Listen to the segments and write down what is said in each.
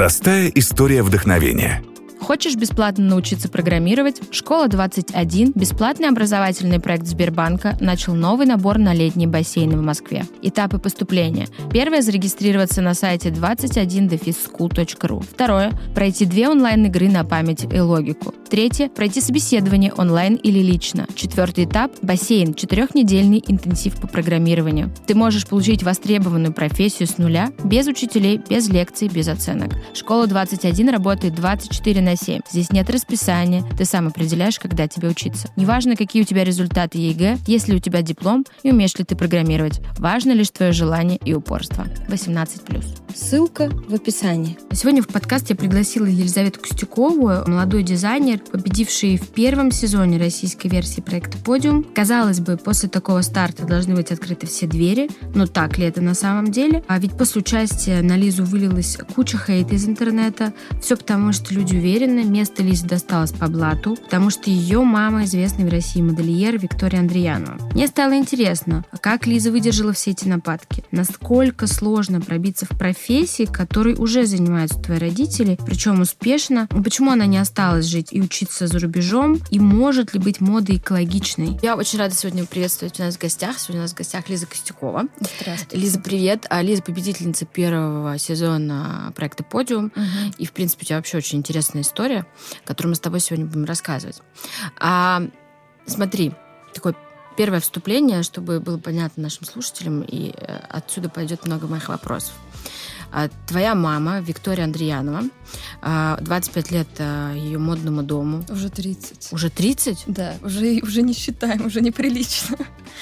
Простая история вдохновения. Хочешь бесплатно научиться программировать? Школа 21, бесплатный образовательный проект Сбербанка, начал новый набор на летние бассейны в Москве. Этапы поступления. Первое – зарегистрироваться на сайте 21 дефис school.ru. Второе – пройти две онлайн-игры на память и логику. Третье – пройти собеседование онлайн или лично. Четвертый этап – бассейн, четырехнедельный интенсив по программированию. Ты можешь получить востребованную профессию с нуля, без учителей, без лекций, без оценок. Школа 21 работает 24 на 7. Здесь нет расписания, ты сам определяешь, когда тебе учиться. Неважно, какие у тебя результаты ЕГЭ, есть ли у тебя диплом и умеешь ли ты программировать. Важно лишь твое желание и упорство. 18+. Ссылка в описании. Сегодня в подкаст я пригласила Елизавету Костюкову, молодой дизайнер, победивший в первом сезоне российской версии проекта «Подиум». Казалось бы, после такого старта должны быть открыты все двери, но так ли это на самом деле? А ведь после участия на Лизу вылилась куча хейта из интернета. Все потому, что люди уверены, место Лизы досталось по блату, потому что ее мама известный в России модельер Виктория Андреянова. Мне стало интересно, как Лиза выдержала все эти нападки, насколько сложно пробиться в профессии, которой уже занимаются твои родители, причем успешно, почему она не осталась жить и учиться за рубежом, и может ли быть мода экологичной. Я очень рада сегодня приветствовать у нас в гостях. Сегодня у нас в гостях Лиза Костюкова. Здравствуйте. Лиза, привет. А Лиза победительница первого сезона проекта «Подиум». Мгм. И, в принципе, у тебя вообще очень интересная история, которую мы с тобой сегодня будем рассказывать. А, смотри, такое первое вступление, чтобы было понятно нашим слушателям, и э, отсюда пойдет много моих вопросов. А, Твоя мама, Виктория Андреянова, а, 25 лет а, ее модному дому. Уже 30. Уже 30? Да, уже, уже не считаем, уже неприлично.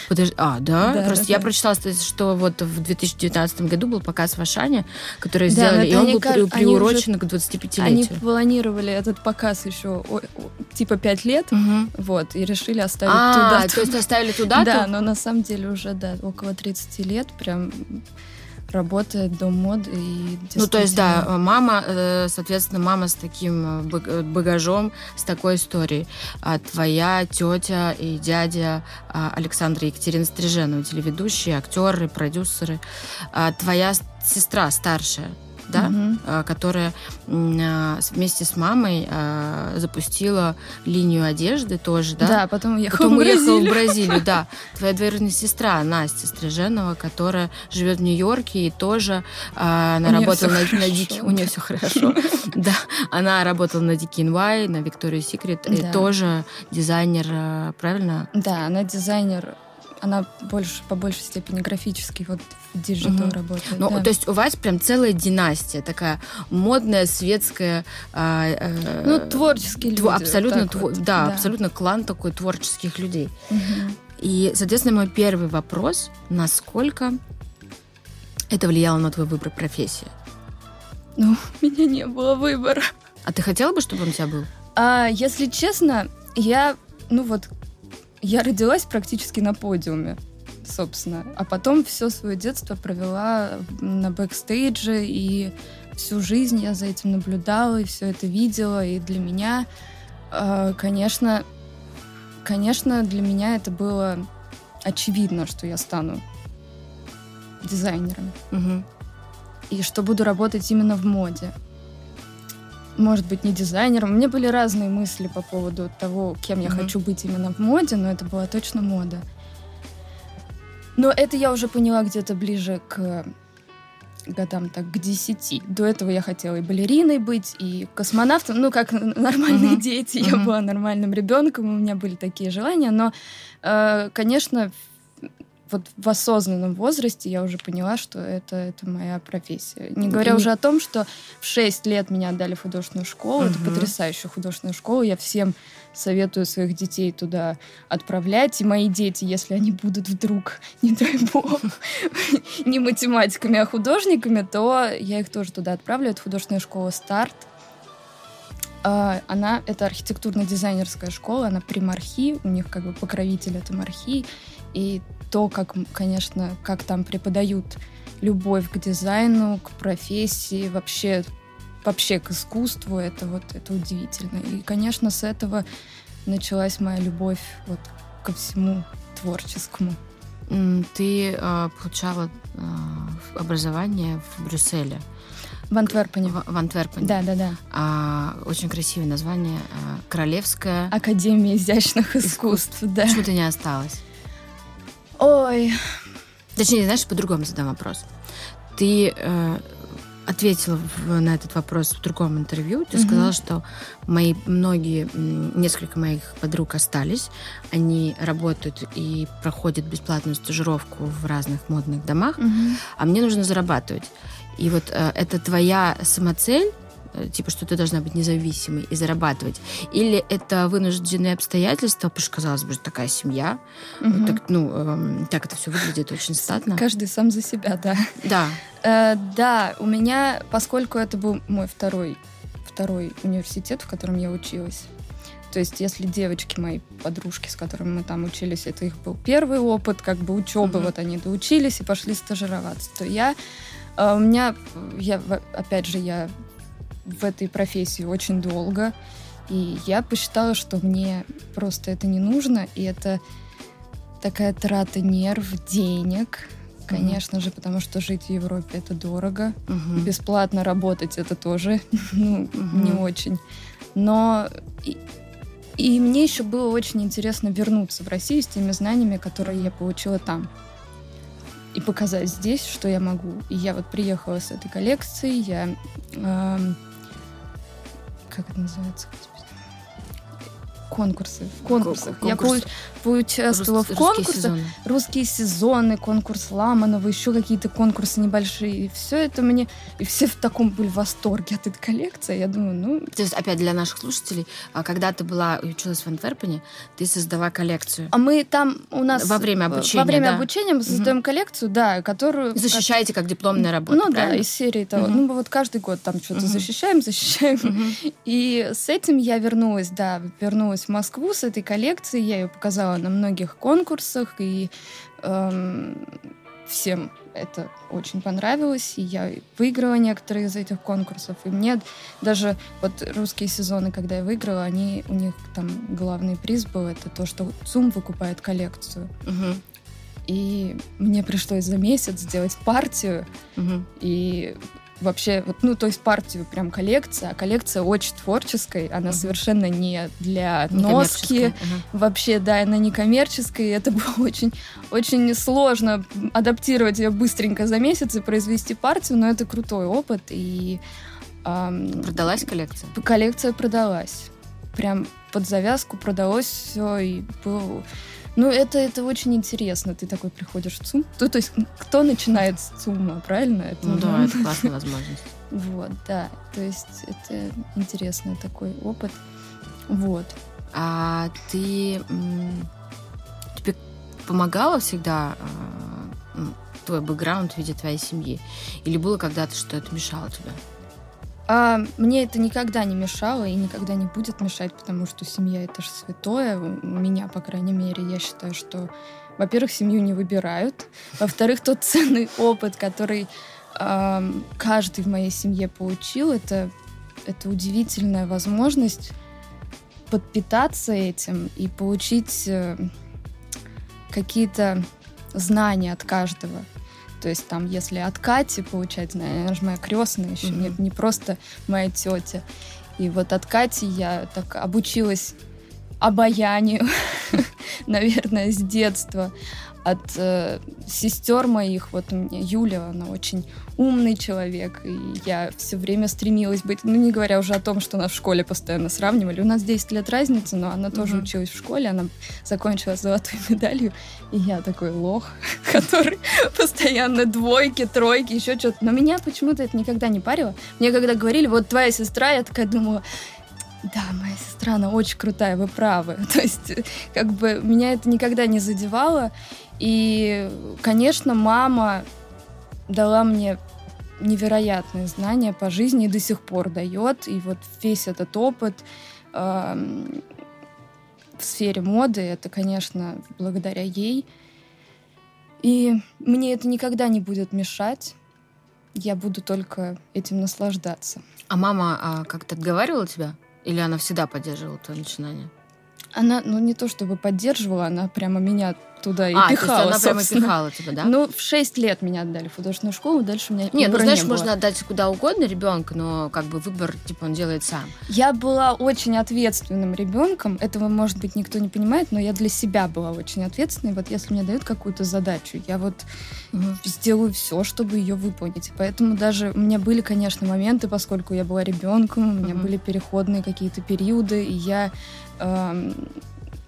Подожди, а, да? Да, Просто да, я да. прочитала, что вот в 2019 году был показ в Ашане, который Да, сделали, и он они был при- они приурочен к Они 25-летию. планировали этот показ еще о- о- типа 5 лет, Мгм. вот, и решили оставить А, туда. то есть оставили туда? Да, но на самом деле уже, да, около 30 лет прям работает дом моды и Ну, то есть, да, мама, э, соответственно, мама с таким э, э, багажом, с такой историей. А твоя тетя и дядя а, Александра и Екатерина Стриженова, телеведущие, актеры, продюсеры. А твоя сестра старшая, да, а, которая с- вместе с мамой а, запустила линию одежды тоже, да? Да, потом уехала Потом в уехала в Бразилию. Бразилию, да. Твоя двоюродная сестра Настя Стриженова, которая живет в Нью-Йорке и тоже она У работала на, на хорошо. Дик- У нее все хорошо. Да, она работала на DKNY, на Victoria's Secret, и тоже дизайнер, правильно? Да, она дизайнер, она больше, по большей степени графический, вот в digital Мгм. работает. Ну, да. то есть у вас прям целая династия, такая модная, светская. а, э, Ну, творческие тво- люди, Абсолютно, тво- вот, да, да. абсолютно клан такой творческих людей. Мгм. И, соответственно, мой первый вопрос, насколько это влияло на твой выбор профессии? Ну, у меня не было выбора. А ты хотела бы, чтобы он у тебя был? А, если честно, я, ну вот, я родилась практически на подиуме, собственно. А потом все свое детство провела на бэкстейдже, и всю жизнь я за этим наблюдала, и все это видела. И для меня, а, конечно, конечно, для меня это было очевидно, что я стану дизайнером. Мгм. и что буду работать именно в моде. Может быть, не дизайнером. У меня были разные мысли по поводу того, кем я Мгм. хочу быть именно в моде, но это была точно мода. Но это я уже поняла где-то ближе к годам так, к 10. До этого я хотела и балериной быть, и космонавтом, ну, как нормальные Мгм. дети. Я Мгм. была нормальным ребенком, у меня были такие желания, но, э, конечно, вот в осознанном возрасте я уже поняла, что это, это моя профессия. Не говоря уже о том, что в 6 лет меня отдали в художественную школу. Это Мгм. потрясающая художественная школа. Я всем советую своих детей туда отправлять. И мои дети, если они будут вдруг, не дай бог, не математиками, а художниками, то я их тоже туда отправлю. Это художественная школа «Старт». А, Она, это архитектурно-дизайнерская школа, она при Мархи, у них как бы покровитель это Мархи, и то, как, конечно, как там преподают любовь к дизайну, к профессии, вообще, вообще к искусству, это вот, это удивительно. И, конечно, с этого началась моя любовь вот ко всему творческому. Ты а, получала а, образование в Брюсселе. В Антверпене. В, в Антверпене. Да, да, да. А, очень красивое название. А, Королевская... Академия изящных искусств, искусств да. Почему ты не осталась? Ой. Точнее, знаешь, по-другому задам вопрос. Ты э, ответила в, на этот вопрос в другом интервью. Ты mm-hmm. сказала, что мои многие, несколько моих подруг остались. Они работают и проходят бесплатную стажировку в разных модных домах, mm-hmm. а мне нужно зарабатывать. И вот э, это твоя самоцель типа, что ты должна быть независимой и зарабатывать. Или это вынужденные обстоятельства, потому что, казалось бы, такая семья. Угу. Так, ну, э, так это все выглядит очень статно. Каждый сам за себя, да. Да. Э, да, у меня, поскольку это был мой второй, второй университет, в котором я училась, то есть, если девочки, мои подружки, с которыми мы там учились, это их был первый опыт, как бы учебы, mm вот они доучились и пошли стажироваться, то я, э, у меня, я, опять же, я в этой профессии очень долго, и я посчитала, что мне просто это не нужно, и это такая трата нерв, денег, конечно mm-hmm. же, потому что жить в Европе это дорого, mm-hmm. бесплатно работать это тоже ну, mm-hmm. не очень. Но и, и мне еще было очень интересно вернуться в Россию с теми знаниями, которые я получила там. И показать здесь, что я могу. И я вот приехала с этой коллекцией, я э, как это называется, конкурсы. В конкурсах. Конкурс. Я поучаствовала в конкурсах. Русские сезоны. русские сезоны, конкурс Ламанова, еще какие-то конкурсы небольшие. И все это мне... И все в таком были в восторге от этой коллекции. Я думаю, ну... То есть, опять для наших слушателей, а когда ты была училась в Антверпене, ты создала коллекцию. А мы там у нас... Во время обучения, Во время да? обучения мы создаем угу. коллекцию, да, которую... Защищаете как дипломная работа, Ну правильно? да, из серии того. Угу. Ну мы вот каждый год там что-то угу. защищаем, защищаем. Угу. И с этим я вернулась, да, вернулась в Москву с этой коллекцией. Я ее показала на многих конкурсах, и эм, всем это очень понравилось, и я выиграла некоторые из этих конкурсов, и мне даже вот русские сезоны, когда я выиграла, они, у них там главный приз был, это то, что ЦУМ выкупает коллекцию. Угу. И мне пришлось за месяц сделать партию, угу. и вообще, вот, ну, то есть партию прям коллекция, а коллекция очень творческая, она mm-hmm. совершенно не для носки, uh-huh. вообще, да, она не коммерческая, и это было очень, очень сложно адаптировать ее быстренько за месяц и произвести партию, но это крутой опыт, и... Эм, продалась коллекция? Коллекция продалась. Прям под завязку продалось все, и был ну, это, это очень интересно. Ты такой приходишь в ЦУМ. То, то есть, кто начинает с ЦУМа, правильно? Это, ну да, это классная возможность. Вот, да. То есть, это интересный такой опыт. Вот. А ты... Тебе помогала всегда а, твой бэкграунд в виде твоей семьи? Или было когда-то, что это мешало тебе? А, мне это никогда не мешало и никогда не будет мешать, потому что семья это же святое. У меня, по крайней мере, я считаю, что, во-первых, семью не выбирают. Во-вторых, тот ценный опыт, который э, каждый в моей семье получил, это, это удивительная возможность подпитаться этим и получить э, какие-то знания от каждого. То есть там, если от Кати получать, она же моя крестная еще, mm-hmm. не, не просто моя тетя. И вот от Кати я так обучилась обаянию, наверное, с детства от э, сестер моих. Вот у меня Юля, она очень умный человек, и я все время стремилась быть, ну, не говоря уже о том, что нас в школе постоянно сравнивали. У нас 10 лет разницы, но она тоже mm-hmm. училась в школе, она закончила с золотой медалью, и я такой лох, который постоянно двойки, тройки, еще что-то. Но меня почему-то это никогда не парило. Мне когда говорили, вот твоя сестра, я такая думала, да, моя сестра, она очень крутая, вы правы. То есть, как бы, меня это никогда не задевало. И, конечно, мама дала мне невероятные знания по жизни и до сих пор дает. И вот весь этот опыт э, в сфере моды, это, конечно, благодаря ей. И мне это никогда не будет мешать. Я буду только этим наслаждаться. А мама а, как-то отговаривала тебя? Или она всегда поддерживала твое начинание? Она, ну, не то чтобы поддерживала, она прямо меня туда и а, пихала, то есть она прямо пихала тебя, да? Ну, в 6 лет меня отдали в художественную школу, дальше у меня Нет, ну знаешь, не было. можно отдать куда угодно ребенка, но как бы выбор, типа, он делает сам. Я была очень ответственным ребенком. Этого, может быть, никто не понимает, но я для себя была очень ответственной. Вот если мне дают какую-то задачу, я вот сделаю все, чтобы ее выполнить. Поэтому даже у меня были, конечно, моменты, поскольку я была ребенком, у меня Мгм. были переходные какие-то периоды, и я эм,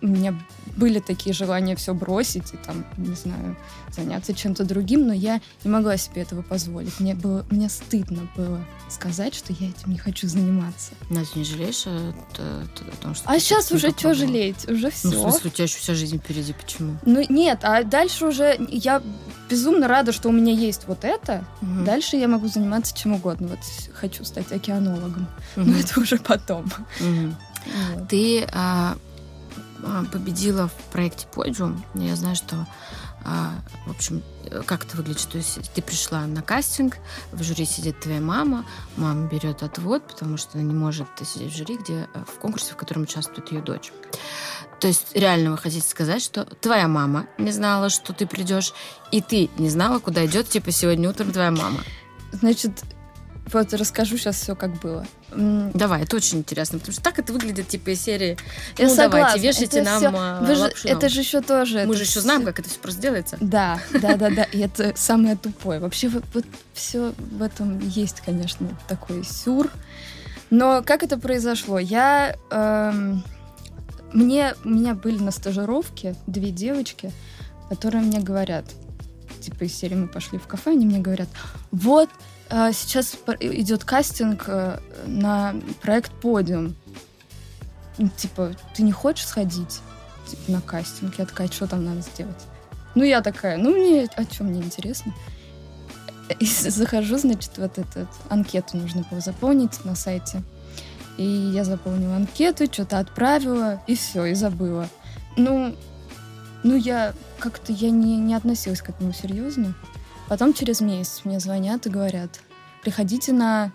у меня были такие желания все бросить и там, не знаю, заняться чем-то другим, но я не могла себе этого позволить. Мне было, мне стыдно было сказать, что я этим не хочу заниматься. Надя, не жалеешь о, о- о том, что А ты сейчас уже что жалеть? Уже Ну, все. в смысле, у тебя еще вся жизнь впереди, почему? Ну нет, а дальше уже я безумно рада, что у меня есть вот это. Мгм. Дальше я могу заниматься чем угодно. Вот хочу стать океанологом. Мгм. Но это уже потом. Мгм. Вот. Ты а, победила в проекте «Подиум». Я знаю, что а, в общем, э, как это выглядит, что если ты пришла на кастинг, в жюри сидит твоя мама, мама берет отвод, потому что она не может сидеть в жюри, где э, в конкурсе, в котором участвует ее дочь. То есть реально вы хотите сказать, что твоя мама не знала, что ты придешь, и ты не знала, куда идет, типа, сегодня утром твоя мама. Значит, вот расскажу сейчас все, как было. Давай, это очень интересно, потому что так это выглядит, типа, из серии Я «Ну, давайте, согласна, вешайте это нам всё- а, же- это уши». же еще тоже. Мы же еще всё- знаем, как это все просто делается. Да, да, да, да. И это самое тупое. Вообще вот, все в этом есть, конечно, такой сюр. Но как это произошло? Я эм, мне у меня были на стажировке две девочки, которые мне говорят, типа из серии мы пошли в кафе, они мне говорят, вот сейчас по- идет кастинг э, на проект Подиум. Ну, Типа, ты не хочешь сходить типа, на кастинг? Я такая, что там надо сделать? Ну, я такая, ну, мне, о чем мне интересно? И захожу, значит, вот эту анкету нужно было заполнить на сайте. И я заполнила анкету, что-то отправила, и все, и забыла. Ну, ну я как-то я не, не относилась к этому серьезно. Потом через месяц мне звонят и говорят, приходите на...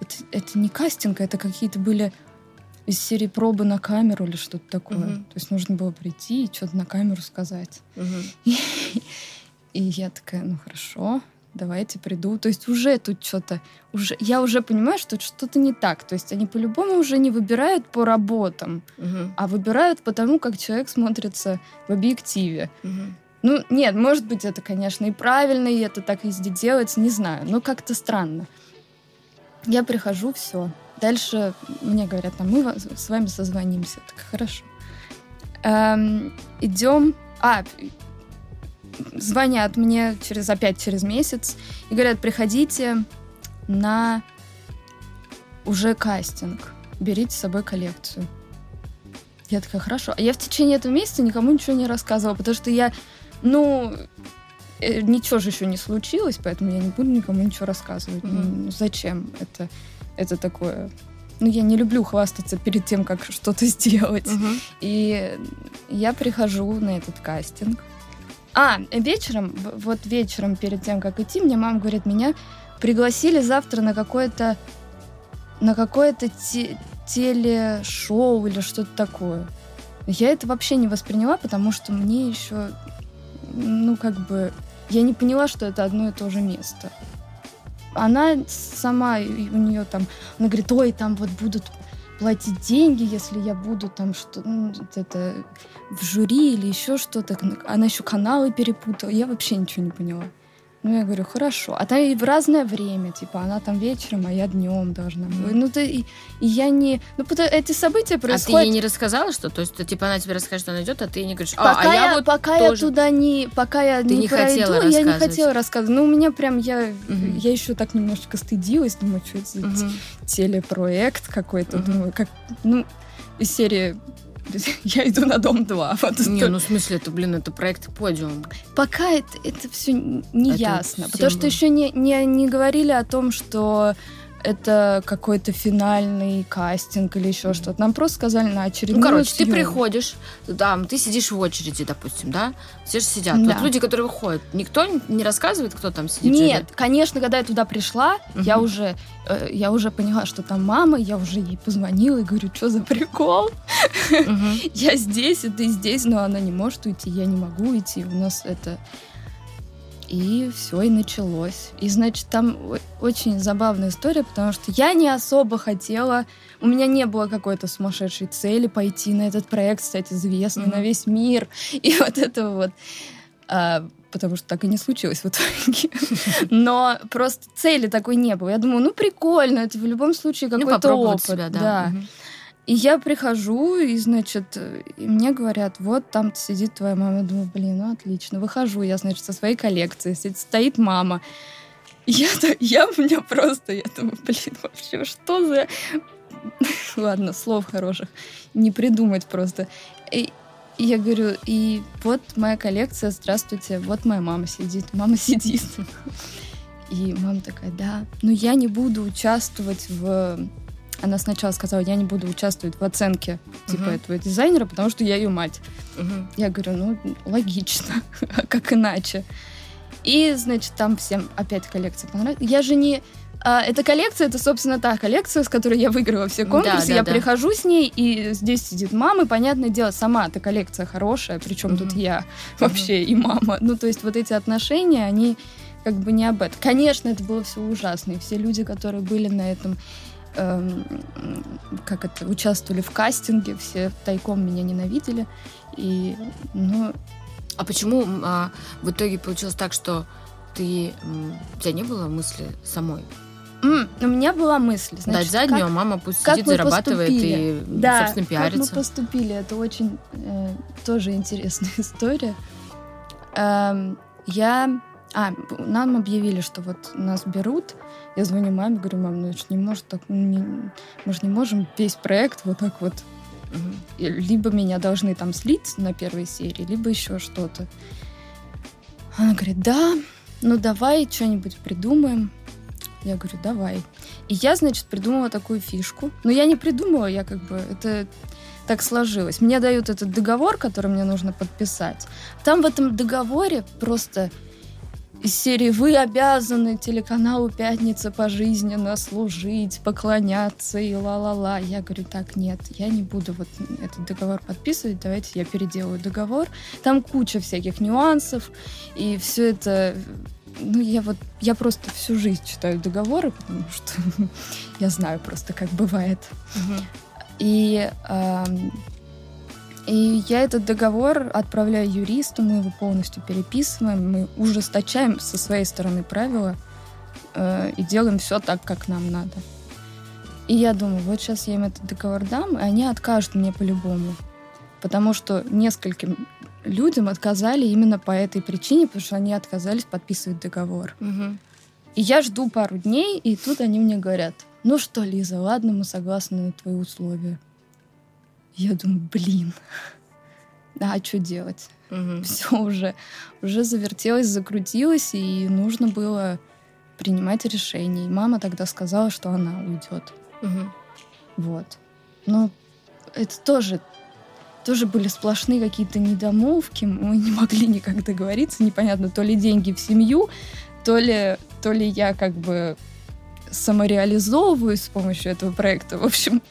Это, это не кастинг, это какие-то были из серии пробы на камеру или что-то такое. Мгм. То есть нужно было прийти и что-то на камеру сказать. Мгм. И я такая, ну хорошо, давайте приду. То есть уже тут что-то, уже, я уже понимаю, что что-то не так. То есть они по-любому уже не выбирают по работам, Мгм. а выбирают по тому, как человек смотрится в объективе. Мгм. Ну, нет, может быть, это, конечно, и правильно, и это так везде делается, не знаю, но как-то странно. Я прихожу, все. Дальше мне говорят, а мы с вами созвонимся. Так хорошо. Эм, идем. А, звонят мне через опять через месяц и говорят, приходите на уже кастинг. Берите с собой коллекцию. Я такая, хорошо. А я в течение этого месяца никому ничего не рассказывала, потому что я, ну, э, ничего же еще не случилось, поэтому я не буду никому ничего рассказывать. Мгм. Ну, зачем это, это такое? Ну, я не люблю хвастаться перед тем, как что-то сделать. Мгм. И я прихожу на этот кастинг. А, вечером, вот вечером перед тем, как идти, мне мама говорит, меня пригласили завтра на какое-то на какое-то те- телешоу или что-то такое. Я это вообще не восприняла, потому что мне еще, ну, как бы, я не поняла, что это одно и то же место. Она сама, у нее там, она говорит, ой, там вот будут платить деньги, если я буду там что ну, это в жюри или еще что-то. Она еще каналы перепутала. Я вообще ничего не поняла. Ну, я говорю, хорошо. А там и в разное время, типа, она там вечером, а я днем должна была. Ну, ты, и, и я не... Ну, потому, эти события А ты происходят... ей не рассказала, что? То есть, ты, типа, она тебе расскажет, что она идет, а ты ей не говоришь, а, Пока, а я, я вот пока тоже». я туда не... Пока я Ты не, не пройду, я не хотела рассказывать. Ну, у меня прям... Я, Мгм. я еще так немножечко стыдилась. Думаю, что это Мгм. телепроект какой-то. Мгм. Думаю, как... Ну, из серии... Я иду на дом 2. Вот Не, ну в смысле, это, блин, это проект подиум. Пока это, это все не Это ясно. всем Потому что еще не, не, не говорили о том, что это какой-то финальный кастинг или еще что-то. Нам просто сказали на очередную Ну, короче, ты съемку. приходишь, там, ты сидишь в очереди, допустим, да? Все же сидят. Да. Вот люди, которые выходят, никто не рассказывает, кто там сидит? Нет, конечно, когда я туда пришла, я Мгм. уже, э, я уже поняла, что там мама, я уже ей позвонила и говорю, что за прикол? Мгм. Я здесь, и ты здесь, но она не может уйти, я не могу уйти, у нас это... И все, и началось. И, значит, там очень забавная история, потому что я не особо хотела... У меня не было какой-то сумасшедшей цели пойти на этот проект, стать известной Мгм. на весь мир. И вот это вот... А, потому что так и не случилось в итоге. Но просто цели такой не было. Я думаю, ну прикольно, это в любом случае Ну, какой-то попробовать опыт. себя, да. Мгм. И я прихожу, и, значит, и мне говорят, вот там сидит твоя мама. Я думаю, блин, ну отлично. Выхожу я, значит, со своей коллекцией. Сидит- Стоит мама. И Я, я у меня просто, я думаю, блин, вообще, что за... Ладно, слов хороших не придумать просто. И я говорю, и вот моя коллекция, здравствуйте, вот моя мама сидит, мама сидит. И мама такая, да, но я не буду участвовать в... Она сначала сказала, я не буду участвовать в оценке типа Мгм. этого дизайнера, потому что я ее мать. Мгм. Я говорю, ну, логично, как иначе? И, значит, там всем опять коллекция понравилась. Я же не... а, эта коллекция, это, собственно, та коллекция, с которой я выиграла все Да, конкурсы. да, я да. прихожу с ней, и здесь сидит мама, и, понятное дело, сама эта коллекция хорошая, причем тут Мгм. я вообще и мама. Ну, то есть вот эти отношения, они как бы не об этом. Конечно, это было все ужасно, и все люди, которые были на этом эм, как это, участвовали в кастинге, все тайком меня ненавидели. И, ну, А почему а, в итоге получилось так, что ты... У тебя не было мысли самой? у меня была мысль, значит, Дать заднюю, как- а мама пусть как сидит, зарабатывает поступили? и, да, собственно, как мы пиарится. поступили, это очень э, тоже интересная история. Эм, я... А, нам объявили, что вот нас берут. Я звоню маме, говорю, мам, ну это не может так... ну, не- мы же не можем весь проект вот так вот Мгм. И либо меня должны там слить на первой серии, либо еще что-то. Она говорит, да, ну давай что-нибудь придумаем. Я говорю, давай. И я, значит, придумала такую фишку. Но я не придумала, я как бы... Это так сложилось. Мне дают этот договор, который мне нужно подписать. Там в этом договоре просто из серии «Вы обязаны телеканалу «Пятница» пожизненно служить, поклоняться и ла-ла-ла». Я говорю, так, нет, я не буду вот этот договор подписывать, давайте я переделаю договор. Там куча всяких нюансов, и все это... Ну, я вот, я просто всю жизнь читаю договоры, потому что я знаю просто, как бывает. И, ам, и я этот договор отправляю юристу, мы его полностью переписываем, мы ужесточаем со своей стороны правила э, и делаем все так, как нам надо. И я думаю, вот сейчас я им этот договор дам, и они откажут мне по-любому. Потому что нескольким людям отказали именно по этой причине, потому что они отказались подписывать договор. Мгм. И я жду пару дней, и тут они мне говорят, ну что, Лиза, ладно, мы согласны на твои условия. Я думаю, блин, а что делать? Мгм. Все уже, уже завертелось, закрутилось, и нужно было принимать решение. И мама тогда сказала, что она уйдет. Мгм. Вот. Но это тоже, тоже были сплошные какие-то недомолвки. Мы не могли никак договориться. Непонятно, то ли деньги в семью, то ли, то ли я как бы самореализовываюсь с помощью этого проекта. В общем,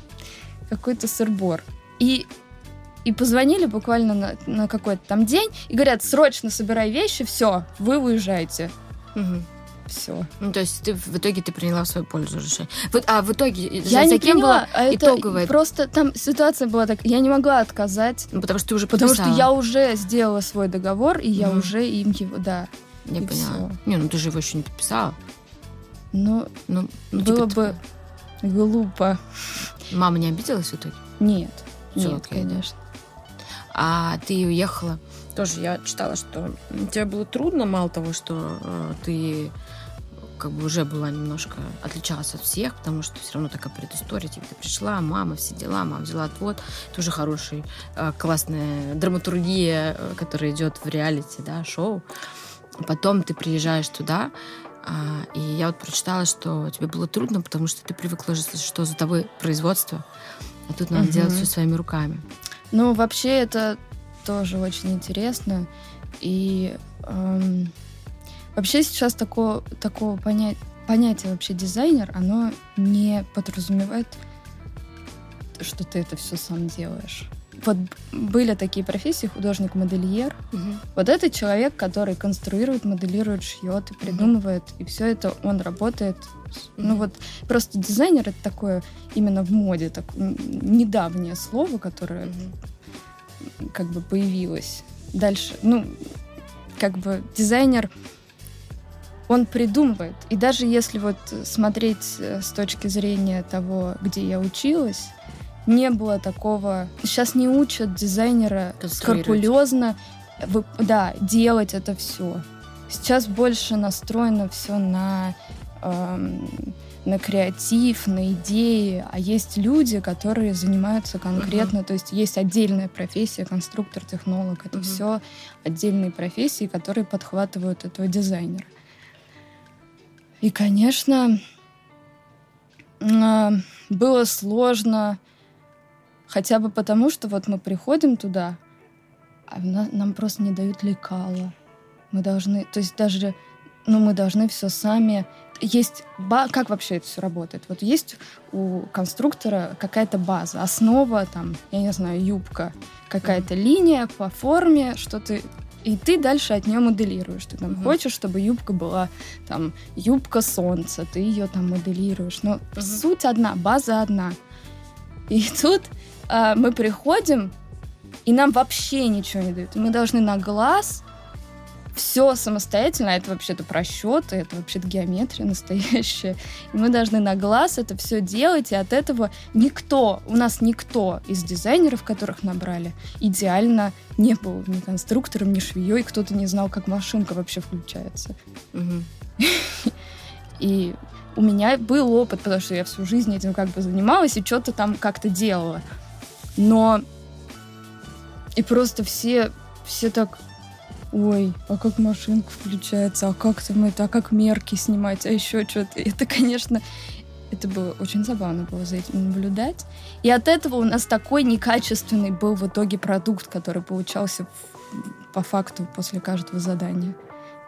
какой-то сырбор. И, и позвонили буквально на, на какой-то там день и говорят, срочно собирай вещи, все, вы уезжаете. Мгм. Все. Ну, то есть ты в итоге ты приняла в свою пользу решение. Вот, а в итоге Я за не кем приняла, была а это итоговая? просто там ситуация была так, я не могла отказать, Ну, потому что ты уже потому что подписала. я уже сделала свой договор, и я уже им его, да. Я поняла. всё. Не, ну ты же его еще не подписала. Но Ну, ну, было типа, бы глупо. Мама не обиделась в итоге? Нет, нет, конечно. А ты уехала. Тоже я читала, что тебе было трудно, мало того, что э, ты как бы уже была немножко отличалась от всех, потому что все равно такая предыстория, типа ты пришла, мама, все дела, мама взяла отвод, тоже хороший, э, классная драматургия, э, которая идет в реалити, да, шоу. Потом ты приезжаешь туда, А, и я вот прочитала, что тебе было трудно, потому что ты привыкла, что за тобой производство, а тут надо угу. делать все своими руками. Ну, вообще это тоже очень интересно. И эм, вообще сейчас такого, такого понять, понятия вообще дизайнер, оно не подразумевает, что ты это все сам делаешь вот были такие профессии, художник-модельер. Угу. Вот это человек, который конструирует, моделирует, шьет и придумывает, угу. и все это он работает. Ну вот просто дизайнер это такое именно в моде, так, недавнее слово, которое угу. как бы появилось. Дальше, ну, как бы дизайнер он придумывает. И даже если вот смотреть э, с точки зрения того, где я училась, не было такого... Сейчас не учат дизайнера скрупулезно да, делать это все. Сейчас больше настроено все на, эм, на креатив, на идеи, а есть люди, которые занимаются конкретно, uh-huh. то есть есть отдельная профессия, конструктор, технолог, это uh-huh. все отдельные профессии, которые подхватывают этого дизайнера. И, конечно, э, было сложно Хотя бы потому, что вот мы приходим туда, а нам просто не дают лекала. Мы должны, то есть даже, ну, мы должны все сами. Есть, ба... как вообще это все работает? Вот есть у конструктора какая-то база, основа, там, я не знаю, юбка, какая-то линия по форме, что ты и ты дальше от нее моделируешь. Ты там угу. хочешь, чтобы юбка была там юбка солнца, ты ее там моделируешь. Но угу. суть одна, база одна. И тут э, мы приходим, и нам вообще ничего не дают. Мы должны на глаз все самостоятельно, а это вообще-то просчеты, это вообще-то геометрия настоящая. И мы должны на глаз это все делать, и от этого никто, у нас никто из дизайнеров, которых набрали, идеально не был ни конструктором, ни швеей, кто-то не знал, как машинка вообще включается. И у меня был опыт, потому что я всю жизнь этим как бы занималась и что-то там как-то делала. Но и просто все, все так, ой, а как машинка включается, а как там это, а как мерки снимать, а еще что-то. Это, конечно, это было очень забавно было за этим наблюдать. И от этого у нас такой некачественный был в итоге продукт, который получался в, по факту после каждого задания.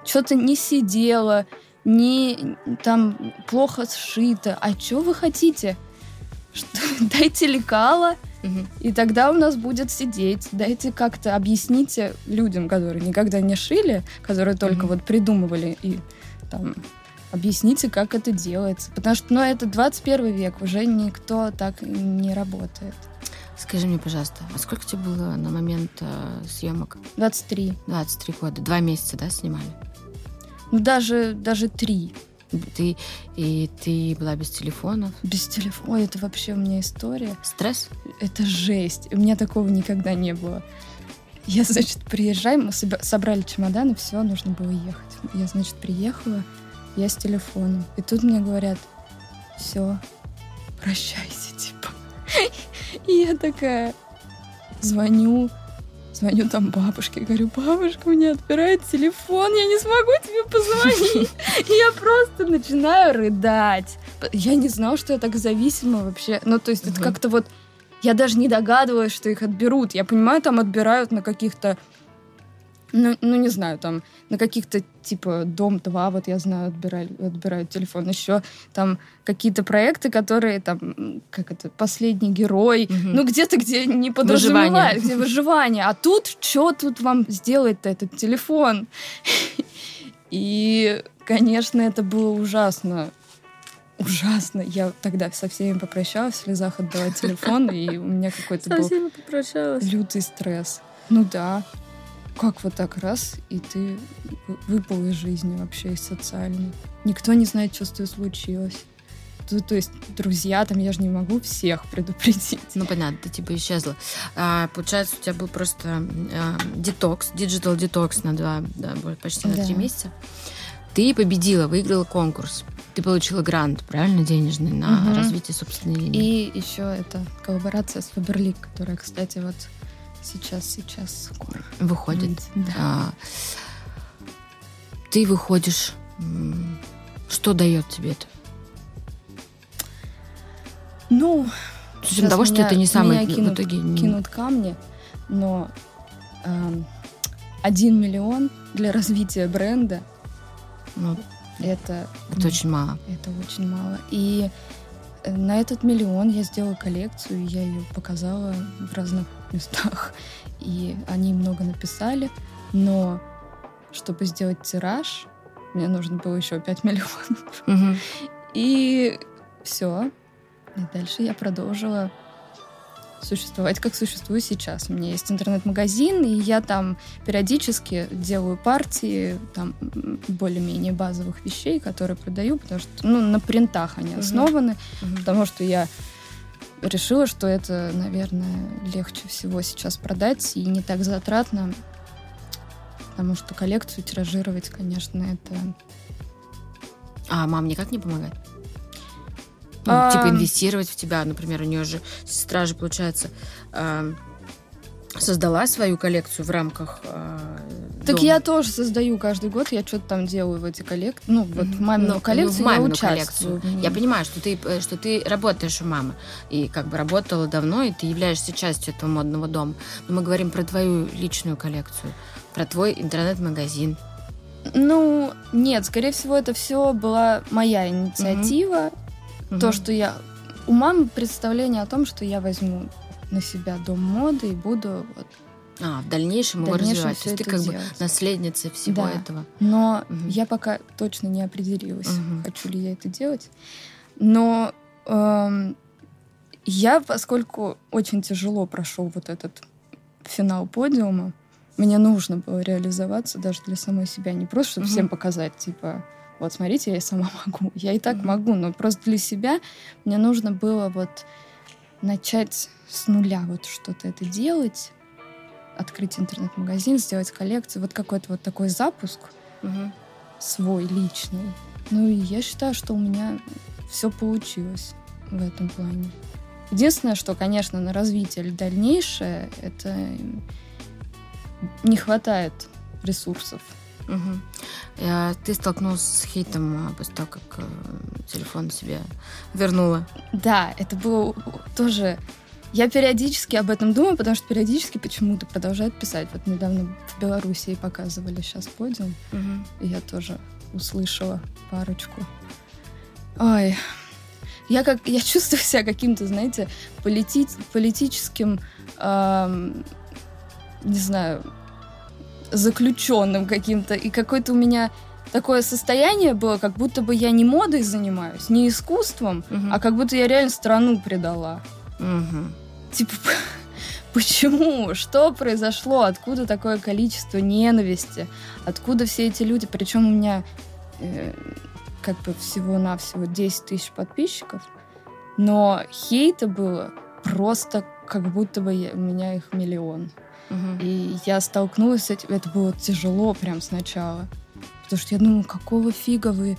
Что-то не сидело, не там плохо сшито. А что вы хотите? Что, дайте лекала, Угу. И тогда у нас будет сидеть. Дайте как-то объясните людям, которые никогда не шили, которые только угу. вот придумывали и там объясните, как это делается. Потому что, ну, это 21 век, уже никто так не работает. Скажи мне, пожалуйста, а сколько тебе было на момент э, съемок? 23. 23 года. Два месяца, да, снимали? Ну, даже, даже три. Ты, и ты была без телефонов? Без телефона. Ой, это вообще у меня история. Стресс? Это жесть. У меня такого никогда не было. Я, значит, приезжаю, мы собрали чемодан, и все, нужно было ехать. Я, значит, приехала, я с телефоном. И тут мне говорят, все, прощайся, типа. И я такая звоню, звоню там бабушке, говорю, бабушка, мне отбирает телефон, я не смогу тебе позвонить. Я просто начинаю рыдать. Я не знала, что я так зависима вообще. Ну, то есть это как-то вот... Я даже не догадывалась, что их отберут. Я понимаю, там отбирают на каких-то ну, ну, не знаю, там на каких-то типа Дом-2, вот я знаю, отбирали, отбирают телефон. Еще там какие-то проекты, которые там, как это, последний герой, угу. ну где-то, где не подразумевают, где выживание. А тут, что тут вам сделает этот телефон? И, конечно, это было ужасно. Ужасно. Я тогда со всеми попрощалась, в слезах отдала телефон, и у меня какой-то был лютый стресс. Ну да, как вот так раз, и ты выпал из жизни вообще, из социальной. Никто не знает, что с тобой случилось. То, то есть друзья, там я же не могу всех предупредить. Ну, понятно, ты типа исчезла. А, получается, у тебя был просто а, детокс, digital detox на два, да, почти на три месяца. Ты победила, выиграла конкурс. Ты получила грант, правильно, денежный на угу. развитие собственной линии. И еще это коллаборация с Фаберлик, которая, кстати, вот сейчас, сейчас скоро. Выходит. Да. А, ты выходишь Что дает тебе это? Ну, с учетом того, что это не самый кинут, в итоге... кинут камни, но эм, один миллион для развития бренда ну, это... Это очень мало. Это очень мало. И э, на этот миллион я сделала коллекцию, я ее показала в разных местах. И они много написали, но чтобы сделать тираж, мне нужно было еще 5 миллионов. Угу. И все. И дальше я продолжила существовать, как существую сейчас. У меня есть интернет-магазин, и я там периодически делаю партии там более-менее базовых вещей, которые продаю, потому что ну, на принтах они основаны, uh-huh. потому что я решила, что это, наверное, легче всего сейчас продать и не так затратно, потому что коллекцию тиражировать, конечно, это... А мам никак не помогает? Ну, а... Типа инвестировать в тебя, например, у нее же сестра же, получается, э, создала свою коллекцию в рамках э, так дома. я тоже создаю каждый год, я что-то там делаю в эти коллекции. Ну, вот в мамину ну, коллекцию ну, в мамину я участвую. Коллекцию. Я понимаю, что ты, э, что ты работаешь у мамы. И как бы работала давно, и ты являешься частью этого модного дома. Но мы говорим про твою личную коллекцию, про твой интернет-магазин. Ну, нет, скорее всего, это все была моя инициатива. Угу. То, что я... У мамы представление о том, что я возьму на себя дом моды и буду вот, а, в дальнейшем, в его развивать. То есть ты как делать. бы наследница всего да. этого. Но угу. я пока точно не определилась, угу. хочу ли я это делать. Но эм, я, поскольку очень тяжело прошел вот этот финал подиума, мне нужно было реализоваться даже для самой себя. Не просто, чтобы угу. всем показать, типа, вот смотрите, я сама могу. Я и так mm-hmm. могу, но просто для себя мне нужно было вот начать с нуля вот что-то это делать, открыть интернет-магазин, сделать коллекцию, вот какой-то вот такой запуск mm-hmm. свой личный. Ну и я считаю, что у меня все получилось в этом плане. Единственное, что, конечно, на развитие дальнейшее, это не хватает ресурсов Угу. Ты столкнулась с хейтом а, после того, как э, телефон себе вернула. Да, это было тоже... Я периодически об этом думаю, потому что периодически почему-то продолжают писать. Вот недавно в Белоруссии показывали сейчас подиум, угу. и я тоже услышала парочку. Ой, я как я чувствую себя каким-то, знаете, полити, политическим, эм, не знаю, заключенным каким-то. И какое-то у меня такое состояние было, как будто бы я не модой занимаюсь, не искусством, угу. а как будто я реально страну предала. Угу. Типа, почему? Что произошло? Откуда такое количество ненависти? Откуда все эти люди? Причем у меня э, как бы всего-навсего 10 тысяч подписчиков, но хейта было просто как будто бы я, у меня их миллион. И я столкнулась с этим, это было тяжело прям сначала. Потому что я думаю, какого фига вы...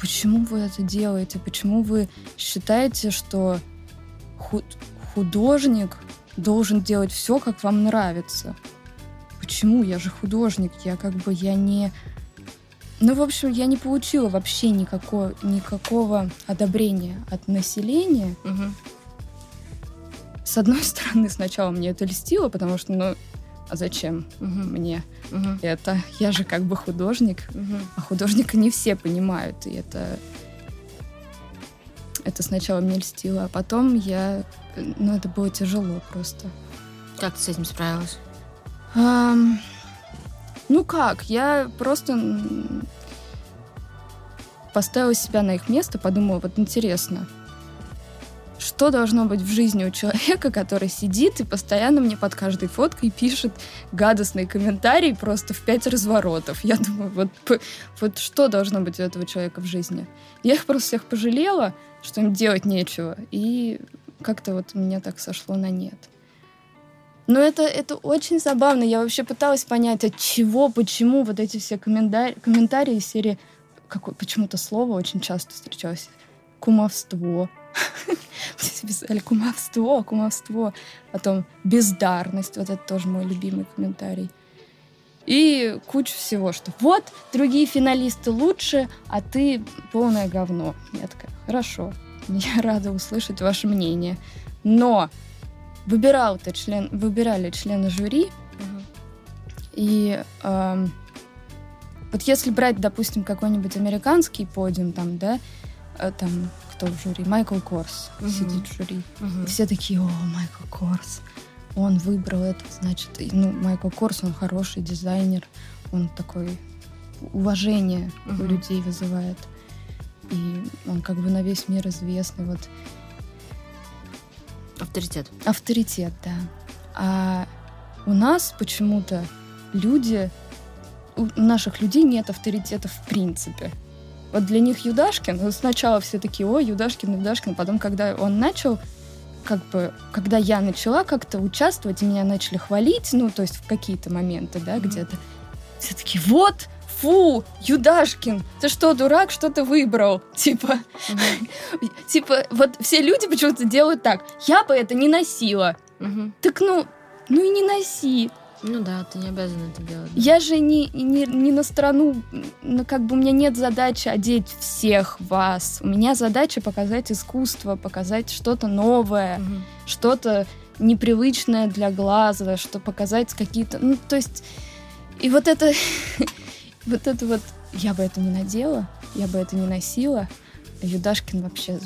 Почему вы это делаете? Почему вы считаете, что худ... художник должен делать все, как вам нравится? Почему? Я же художник, я как бы, я не... Ну, в общем, я не получила вообще никакого, никакого одобрения от населения. Угу. С одной стороны, сначала мне это льстило, потому что, ну, а зачем угу. мне угу. это? Я же как бы художник, угу. а художника не все понимают, и это это сначала мне льстило, а потом я, ну, это было тяжело просто. Как ты с этим справилась? А, ну как, я просто поставила себя на их место, подумала, вот интересно, что должно быть в жизни у человека, который сидит и постоянно мне под каждой фоткой пишет гадостные комментарии просто в пять разворотов. Я думаю, вот, вот что должно быть у этого человека в жизни? Я их просто всех пожалела, что им делать нечего, и как-то вот меня так сошло на нет. Но это, это очень забавно. Я вообще пыталась понять, от чего, почему вот эти все комментарии, комментарии из серии... Какое, почему-то слово очень часто встречалось. Кумовство, все писали кумовство, кумовство. Потом бездарность. Вот это тоже мой любимый комментарий. И кучу всего, что вот, другие финалисты лучше, а ты полное говно. Я такая, хорошо, я рада услышать ваше мнение. Но выбирал ты член, выбирали члены жюри, и эм, вот если брать, допустим, какой-нибудь американский подиум, там, да, э, там, кто в жюри? Майкл Корс угу. сидит в жюри. Угу. И все такие, о, Майкл Корс, он выбрал это, значит, ну, Майкл Корс, он хороший дизайнер, он такой уважение угу. у людей вызывает. И он как бы на весь мир известный. Вот. Авторитет. Авторитет, да. А у нас почему-то люди, у наших людей нет авторитета в принципе. Вот для них Юдашкин, сначала все такие, о, Юдашкин, Юдашкин, потом, когда он начал, как бы, когда я начала как-то участвовать, и меня начали хвалить, ну, то есть в какие-то моменты, да, mm-hmm. где-то, все такие, вот, фу, Юдашкин, ты что, дурак, что ты выбрал? Типа, mm-hmm. типа, вот все люди почему-то делают так, я бы это не носила. Mm-hmm. Так, ну, ну и не носи. Ну да, ты не обязан это делать. Да. Я же не, не, не на страну, ну, как бы у меня нет задачи одеть всех вас. У меня задача показать искусство, показать что-то новое, угу. что-то непривычное для глаза, что показать какие-то... Ну, то есть... И вот это... вот это вот... Я бы это не надела, я бы это не носила. А Юдашкин вообще...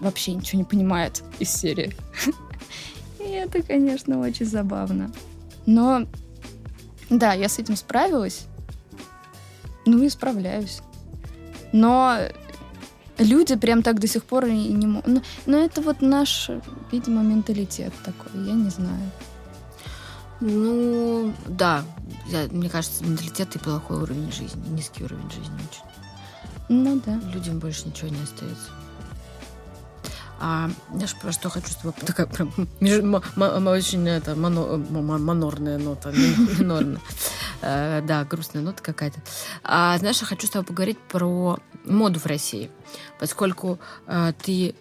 Вообще ничего не понимает из серии. И это, конечно, очень забавно. Но да, я с этим справилась. Ну и справляюсь. Но люди прям так до сих пор и не могут. Но, но это вот наш, видимо, менталитет такой, я не знаю. Ну, да. Я, мне кажется, менталитет и плохой уровень жизни, низкий уровень жизни очень. Ну да. Людям больше ничего не остается. А я же про что хочу с тобой... Такая прям очень это, мано, манорная нота, минорная. Э, да, грустная нота какая-то. А, знаешь, я хочу с тобой поговорить про моду в России. Поскольку э, ты,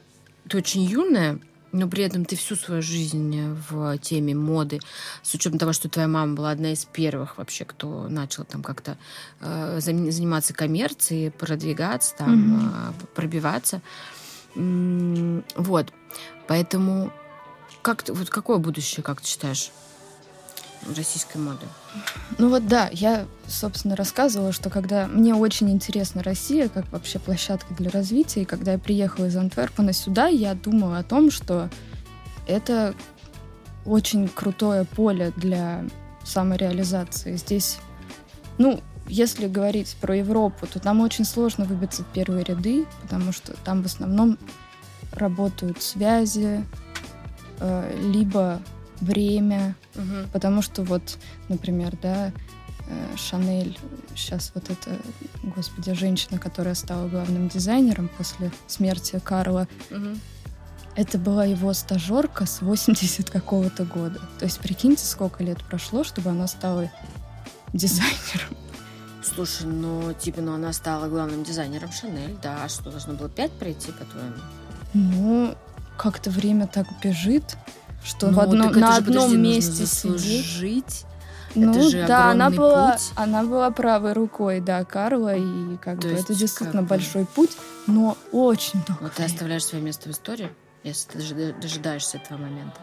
ты очень юная, но при этом ты всю свою жизнь в теме моды, с учетом того, что твоя мама была одна из первых вообще, кто начал там как-то э, заниматься коммерцией, продвигаться, там, mm-hmm. пробиваться. Вот. Поэтому как ты, вот какое будущее, как ты считаешь, российской моды? Ну вот да, я, собственно, рассказывала, что когда мне очень интересна Россия, как вообще площадка для развития, и когда я приехала из Антверпена сюда, я думала о том, что это очень крутое поле для самореализации. Здесь, ну, если говорить про Европу, то там очень сложно выбиться в первые ряды, потому что там в основном работают связи, э, либо время, угу. потому что вот, например, да, э, Шанель, сейчас вот эта, господи, женщина, которая стала главным дизайнером после смерти Карла, угу. это была его стажерка с 80 какого-то года. То есть прикиньте, сколько лет прошло, чтобы она стала дизайнером. Слушай, ну, типа, ну, она стала главным дизайнером Шанель, да. А что, должно было пять пройти, по-твоему? Ну, как-то время так бежит, что ну, в одно, на же, одном подожди, месте сидеть. Жить. Ну это же да, она была, путь. она была правой рукой, да, Карла, и как То бы это действительно как большой путь, но очень долго. Вот ты оставляешь свое место в истории, если ты дожидаешься этого момента.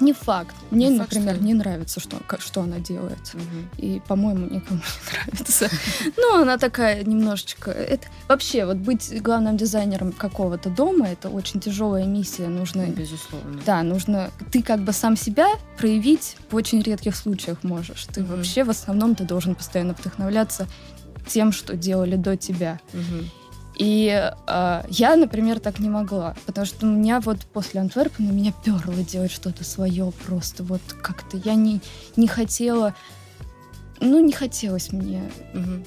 Не факт. Мне, не например, факт, не нравится, что, что она делает. Угу. И, по-моему, никому не нравится. Ну, она такая немножечко... Это вообще, вот быть главным дизайнером какого-то дома, это очень тяжелая миссия. Нужно... Безусловно. Да, нужно... Ты как бы сам себя проявить в очень редких случаях можешь. Ты угу. вообще в основном ты должен постоянно вдохновляться тем, что делали до тебя. Угу. И э, я, например, так не могла, потому что у меня вот после Антверпена меня перло делать что-то свое просто. Вот как-то я не, не хотела, ну, не хотелось мне. Угу.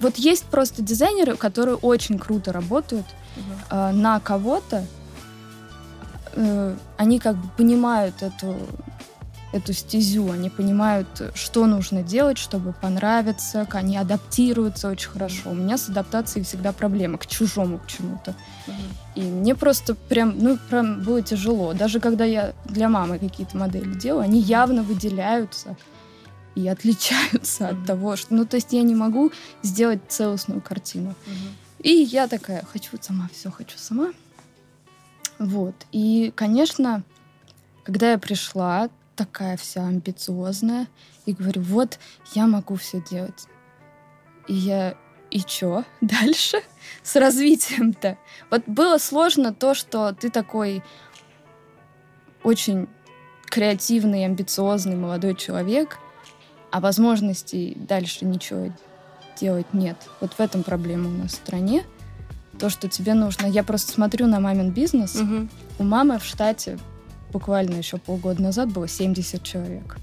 Вот есть просто дизайнеры, которые очень круто работают угу. э, на кого-то. Э, они как бы понимают эту эту стезю, они понимают, что нужно делать, чтобы понравиться, они адаптируются очень хорошо. У меня с адаптацией всегда проблема к чужому к чему-то. И мне просто прям, ну, прям было тяжело. Даже когда я для мамы какие-то модели делаю, они явно выделяются. и отличаются mm-hmm. от того, что... Ну, то есть я не могу сделать целостную картину. Mm-hmm. И я такая, хочу сама, все хочу сама. Вот. И, конечно, когда я пришла, такая вся амбициозная, и говорю, вот, я могу все делать. И я, и чё дальше с развитием-то? Вот было сложно то, что ты такой очень креативный, амбициозный молодой человек, а возможностей дальше ничего делать нет. Вот в этом проблема у нас в стране. То, что тебе нужно... Я просто смотрю на мамин бизнес. Угу. У мамы в штате буквально еще полгода назад было 70 человек.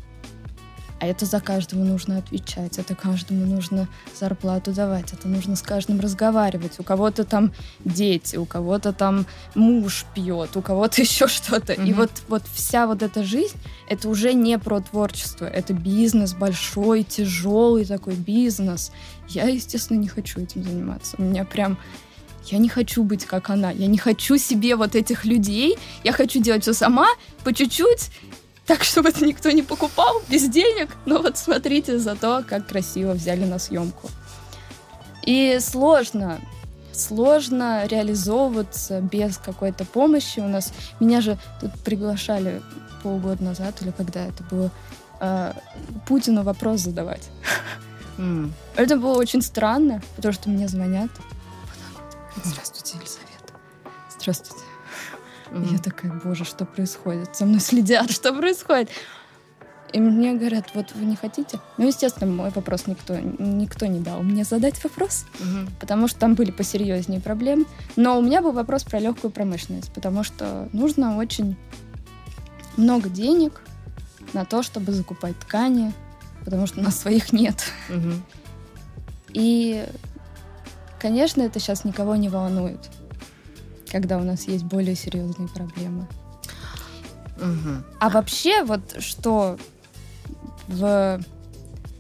А это за каждого нужно отвечать, это каждому нужно зарплату давать, это нужно с каждым разговаривать. У кого-то там дети, у кого-то там муж пьет, у кого-то еще что-то. Mm-hmm. И вот, вот вся вот эта жизнь, это уже не про творчество, это бизнес большой, тяжелый такой бизнес. Я, естественно, не хочу этим заниматься. У меня прям я не хочу быть как она, я не хочу себе вот этих людей, я хочу делать все сама, по чуть-чуть, так, чтобы это никто не покупал, без денег. Но вот смотрите за то, как красиво взяли на съемку. И сложно, сложно реализовываться без какой-то помощи. У нас меня же тут приглашали полгода назад или когда это было э, Путину вопрос задавать. Mm. Это было очень странно, потому что мне звонят. Здравствуйте, Елизавета. Здравствуйте. Mm-hmm. Я такая, боже, что происходит? За мной следят, что происходит? И мне говорят, вот вы не хотите? Ну, естественно, мой вопрос никто, никто не дал мне задать вопрос, угу. потому что там были посерьезнее проблемы. Но у меня был вопрос про легкую промышленность, потому что нужно очень много денег на то, чтобы закупать ткани, потому что у нас своих нет. Угу. И, конечно, это сейчас никого не волнует когда у нас есть более серьезные проблемы. Угу. А вообще, вот что в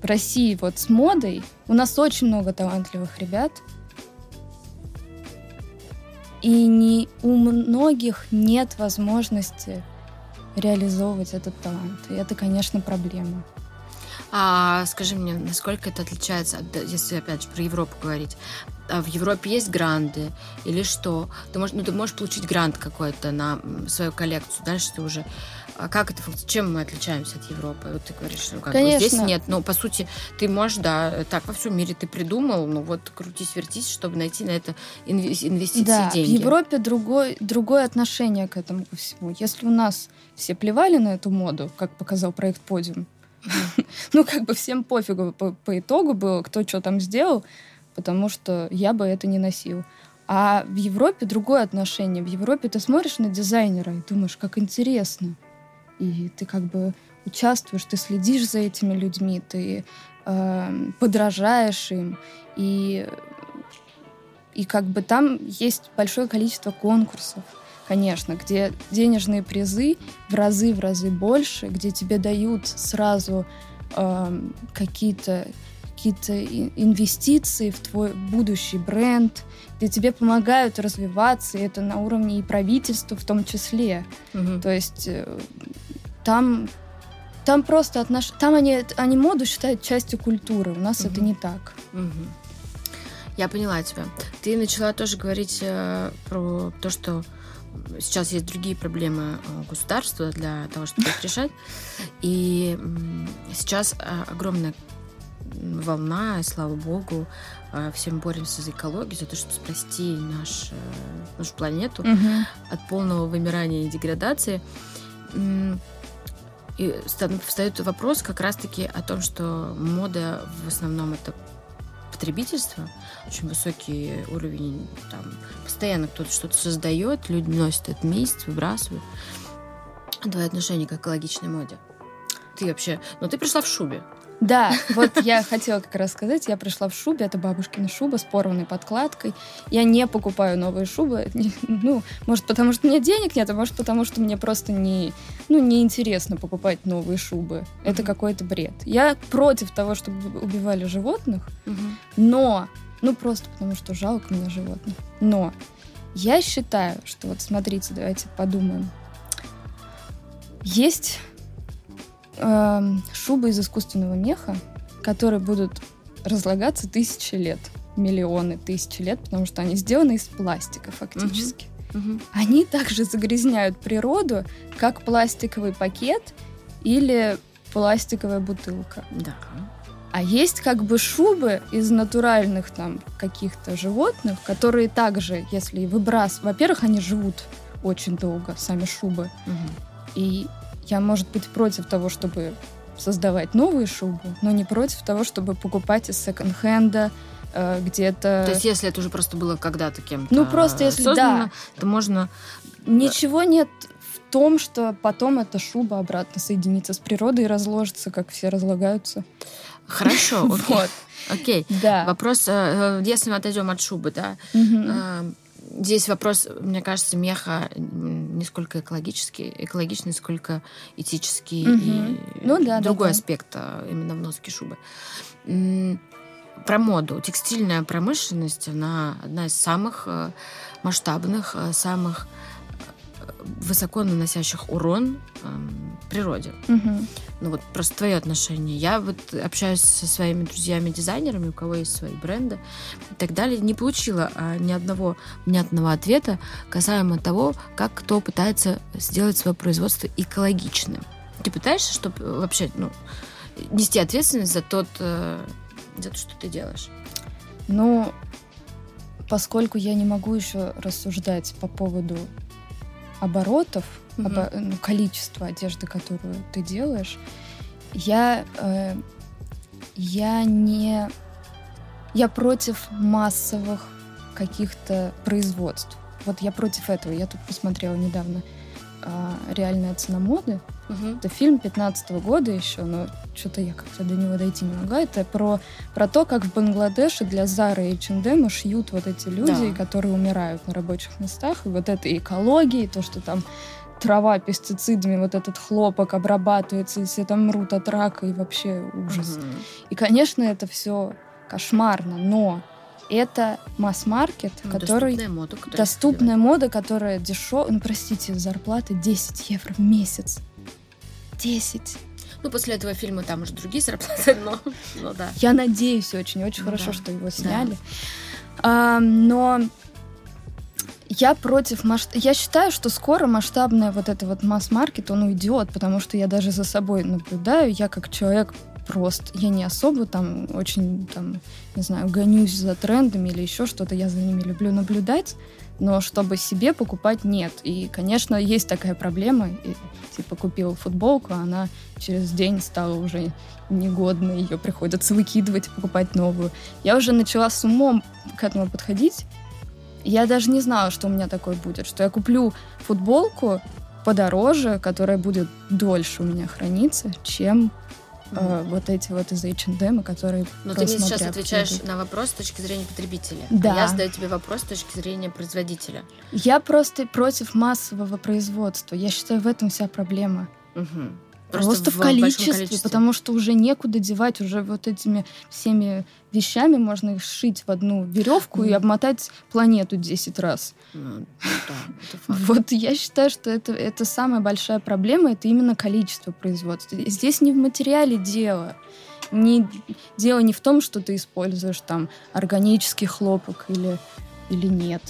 России вот с модой, у нас очень много талантливых ребят, и не, у многих нет возможности реализовывать этот талант. И это, конечно, проблема. А скажи мне, насколько это отличается, если опять же про Европу говорить, а в Европе есть гранды или что? Ты можешь, ну, ты можешь получить грант какой-то на свою коллекцию, дальше ты уже... А как это? Чем мы отличаемся от Европы? Вот ты говоришь, что как Конечно. Здесь нет. Но, по сути, ты можешь, да, так во всем мире ты придумал, ну вот крутись, вертись, чтобы найти на это инвестиции, да, деньги. в Европе другой, другое отношение к этому ко всему. Если у нас все плевали на эту моду, как показал проект «Подиум», ну, как бы всем пофигу по, по итогу было, кто что там сделал, потому что я бы это не носил. А в Европе другое отношение. В Европе ты смотришь на дизайнера и думаешь, как интересно. И ты как бы участвуешь, ты следишь за этими людьми, ты э, подражаешь им. И, и как бы там есть большое количество конкурсов, конечно, где денежные призы в разы в разы больше, где тебе дают сразу э, какие-то какие-то инвестиции в твой будущий бренд, где тебе помогают развиваться, и это на уровне и правительства в том числе. Угу. То есть э, там, там просто отнош... там они, они моду считают частью культуры, у нас угу. это не так. Угу. Я поняла тебя. Ты начала тоже говорить э, про то, что сейчас есть другие проблемы э, государства для того, чтобы их решать. И сейчас э, огромное волна, и слава богу, э, всем боремся за экологию, за то, чтобы спасти наш, э, нашу планету угу. от полного вымирания и деградации. И встает вопрос как раз-таки о том, что мода в основном это потребительство, очень высокий уровень, там, постоянно кто-то что-то создает, люди носят это месяц, выбрасывают. Твое отношение к экологичной моде? Ты вообще... Ну, ты пришла в шубе. Да, вот я хотела как раз сказать, я пришла в шубе, это бабушкина шуба с порванной подкладкой. Я не покупаю новые шубы, ну, может, потому что у меня денег нет, а может, потому что мне просто не, ну, неинтересно покупать новые шубы. Mm-hmm. Это какой-то бред. Я против того, чтобы убивали животных, mm-hmm. но, ну, просто потому что жалко мне животных. Но я считаю, что вот смотрите, давайте подумаем. Есть э, шубы из искусственного меха, которые будут разлагаться тысячи лет, миллионы, тысячи лет, потому что они сделаны из пластика фактически. Мгм. Они также загрязняют природу, как пластиковый пакет или пластиковая бутылка. Да. А есть как бы шубы из натуральных там каких-то животных, которые также, если выбрас... Во-первых, они живут очень долго, сами шубы. Мгм. И я, может быть, против того, чтобы создавать новые шубы, но не против того, чтобы покупать из секонд-хенда э, где-то... То есть, если это уже просто было когда-то кем-то Ну, просто если- создано, то можно... Ничего нет в том, что потом эта шуба обратно соединится с природой и разложится, как все разлагаются. Хорошо, окей. Вот, Окей. да. Вопрос, э, э, если мы отойдем от шубы, да, Мгм. Здесь вопрос, мне кажется, меха не сколько экологический, экологичный, сколько этический Мгм. и Ну да, да, другой да. аспект э, именно в носке шубы. Про моду. Текстильная промышленность, она одна из самых э, масштабных, э, самых высоко наносящих урон эм, природе. Мгм. Ну вот просто твое отношение. Я вот общаюсь со своими друзьями-дизайнерами, у кого есть свои бренды и так далее, не получила а, ни одного внятного ответа касаемо того, как кто пытается сделать свое производство экологичным. Ты пытаешься, чтобы вообще ну, нести ответственность за тот, э, за то, что ты делаешь? Ну, поскольку я не могу еще рассуждать по поводу оборотов, Мгм. обо- ну, количества одежды, которую ты делаешь, я, э, я не... Я против массовых каких-то производств. Вот я против этого. Я тут посмотрела недавно «Реальная цена моды». Это фильм 15 года еще, но что-то я как-то до него дойти не могла. Это про, про то, как в Бангладеше для Zara и H&M шьют вот эти люди, Да. которые умирают на рабочих местах. И вот это экология, и то, что там трава пестицидами, вот этот хлопок обрабатывается, и все там мрут от рака, и вообще ужас. Мгм. И, конечно, это все кошмарно, но это масс-маркет, Ну, который доступная мода, которая доступная мода, которая дешевая, ну, простите, зарплата 10 евро в месяц. 10. Ну, после этого фильма там уже другие зарплаты, но, ну да. Я надеюсь очень, очень Ну хорошо, да. что его сняли. А, но я против масштаба. Я считаю, что скоро масштабный вот это вот масс-маркет, он уйдет, потому что я даже за собой наблюдаю. Я как человек прост. Я не особо там очень, там, не знаю, гонюсь за трендами или еще что-то. Я за ними люблю наблюдать. Но чтобы себе покупать, нет. И, конечно, есть такая проблема. И, типа, купил футболку, а она через день стала уже негодной. Ее приходится выкидывать покупать новую. Я уже начала с умом к этому подходить. Я даже не знала, что у меня такое будет. Что я куплю футболку подороже, которая будет дольше у меня храниться, чем э, вот эти вот из H&M, которые Но ты мне сейчас отвечаешь на вопрос с точки зрения потребителя. Да. А я задаю тебе вопрос с точки зрения производителя. Я просто против массового производства. Я считаю, в этом вся проблема. Мгм. Просто, в, большом количестве, потому что уже некуда девать, уже вот этими всеми вещами можно их сшить в одну веревку и Мгм. обмотать планету 10 раз. Ну да. Вот я считаю, что это, это самая большая проблема, это именно количество производства. И Здесь не в материале дело. Не, дело не в том, что ты используешь там органический хлопок или, или нет.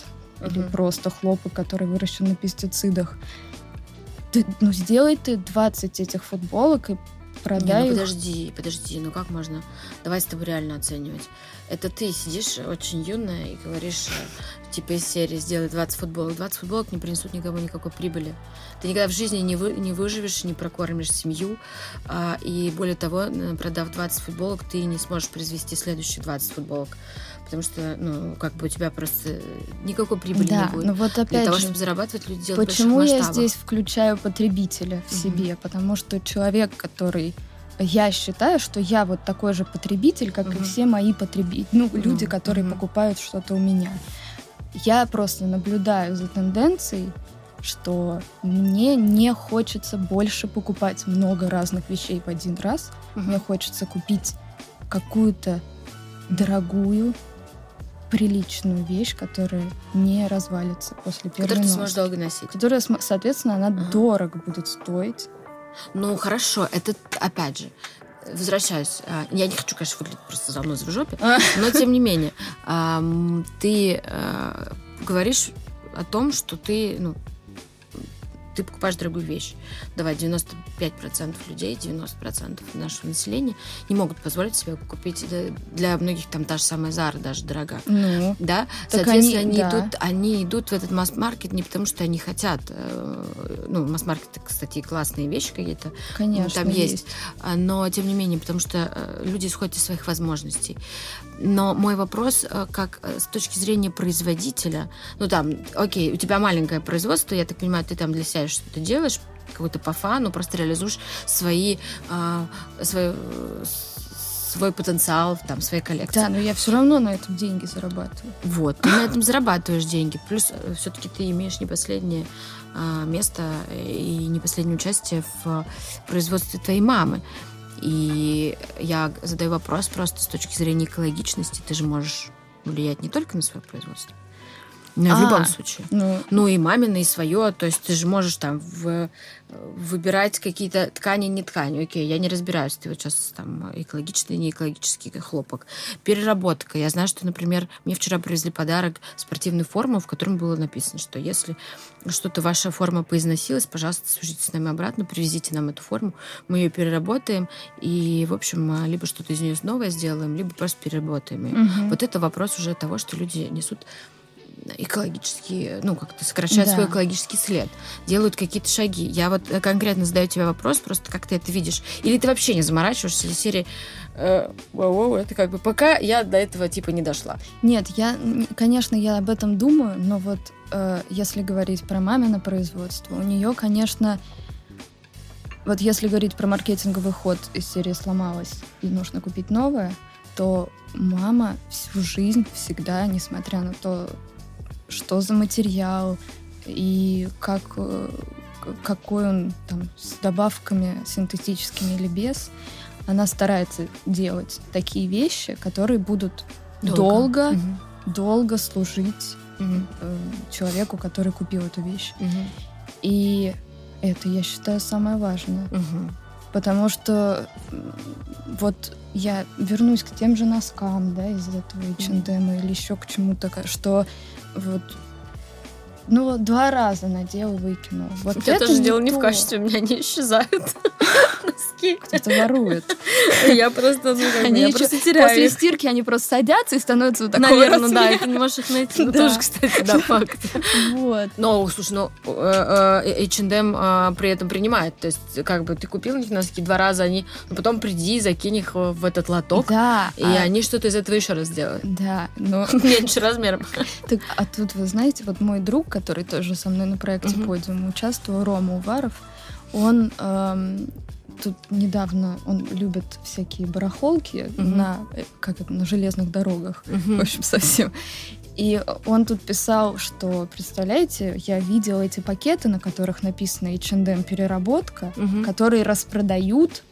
Или Мгм. просто хлопок, который выращен на пестицидах. Ты, ну, сделай ты 20 этих футболок и Не, продай ну их. подожди, подожди, ну как можно? Давай с тобой реально оценивать. Это ты сидишь очень юная и говоришь, э, типа из серии сделай 20 футболок. 20 футболок не принесут никому никакой прибыли. Ты никогда в жизни не, вы, не выживешь, не прокормишь семью. а, и более того, продав 20 футболок, ты не сможешь произвести следующие 20 футболок. Потому что, ну, как бы у тебя просто никакой прибыли да, не будет. ну вот Для опять того, же, чтобы зарабатывать, люди делают Почему я здесь включаю потребителя в себе? Потому что человек, который я считаю, что я вот такой же потребитель, как и Мгм. все мои потребители, ну, люди, Ну, которые мгм. покупают что-то у меня. Я просто наблюдаю за тенденцией, что мне не хочется больше покупать много разных вещей в один раз. Мгм. Мне хочется купить какую-то дорогую, приличную вещь, которая не развалится после первой Который ты сможешь долго носить. которая, соответственно, она Ага. дорого будет стоить. Ну, хорошо, это, опять же, возвращаюсь. А, я не хочу, конечно, выглядеть просто за мной в жопе, но тем не менее, ты э, говоришь о том, что ты, ну, ты покупаешь дорогую вещь. Давай, 95% людей, 90% нашего населения не могут позволить себе купить. Для многих там та же самая Зара даже дорога. Ну, да? Соответственно, они, они, да. идут, они идут в этот масс-маркет не потому, что они хотят. Э, ну, масс-маркет, кстати, классные вещи какие-то. Конечно, там есть. есть. А, но, тем не менее, потому что э, люди исходят из своих возможностей. Но мой вопрос, э, как с точки зрения производителя, ну там, окей, у тебя маленькое производство, я так понимаю, ты там для себя делаешь, что ты делаешь, какой-то по фану, просто реализуешь свои, э, свои, свой потенциал, там, своей коллекции. Да, но я все равно на этом деньги зарабатываю. Вот, ты на этом зарабатываешь деньги. Плюс э, все-таки ты имеешь не последнее э, место и не последнее участие в производстве твоей мамы. И я задаю вопрос просто с точки зрения экологичности. Ты же можешь влиять не только на свое производство, ну, а, в любом случае. Ну, ну и мамина, и свое. То есть ты же можешь там в, выбирать какие-то ткани, не ткани. Окей, я не разбираюсь. Ты вот сейчас там экологичный, не экологический хлопок. Переработка. Я знаю, что, например, мне вчера привезли подарок спортивную форму, в котором было написано, что если что-то ваша форма поизносилась, пожалуйста, свяжитесь с нами обратно, привезите нам эту форму, мы ее переработаем и, в общем, либо что-то из нее новое сделаем, либо просто переработаем ее. Угу. Вот это вопрос уже того, что люди несут экологический, ну, как-то сокращают да. свой экологический след, делают какие-то шаги. Я вот конкретно задаю тебе вопрос, просто как ты это видишь. Или ты вообще не заморачиваешься, или серии э, это как бы пока я до этого типа не дошла. Нет, я, конечно, я об этом думаю, но вот э, если говорить про мамино производство, у нее, конечно, вот если говорить про маркетинговый ход из серии сломалась и нужно купить новое, то мама всю жизнь всегда, несмотря на то, что за материал и как, э, какой он там с добавками синтетическими или без, она старается делать такие вещи, которые будут долго, долго, угу. долго служить угу. человеку, который купил эту вещь. Угу. И это, я считаю, самое важное. Угу. Потому что вот я вернусь к тем же носкам, да, из этого H&M mm-hmm. или еще к чему-то, что вот ну, два раза надел, выкинул. Вот я это тоже делал не в качестве, у меня они исчезают. Носки. Кто-то ворует. Я просто, ну, они я просто теряю. После стирки они просто садятся и становятся вот такого Наверное, да, и ты не можешь их найти. Ну, тоже, кстати, да, факт. Вот. Но, слушай, ну, э, э, H&M а, при этом принимает. То есть, как бы, ты купил у них носки два раза, они, ну, потом приди, закинь их в этот лоток. Да. И а они что-то из этого еще раз сделают. Да, но... Меньше размером. Так, а тут, вы знаете, вот мой друг, который тоже со мной на проекте mm-hmm. подиум участвовал, Рома Уваров, он эм, тут недавно, он любит всякие барахолки mm-hmm. на, э, как это, на железных дорогах, mm-hmm. в общем, совсем. И он тут писал, что, представляете, я видел эти пакеты, на которых написано H&M переработка, угу. которые распродают,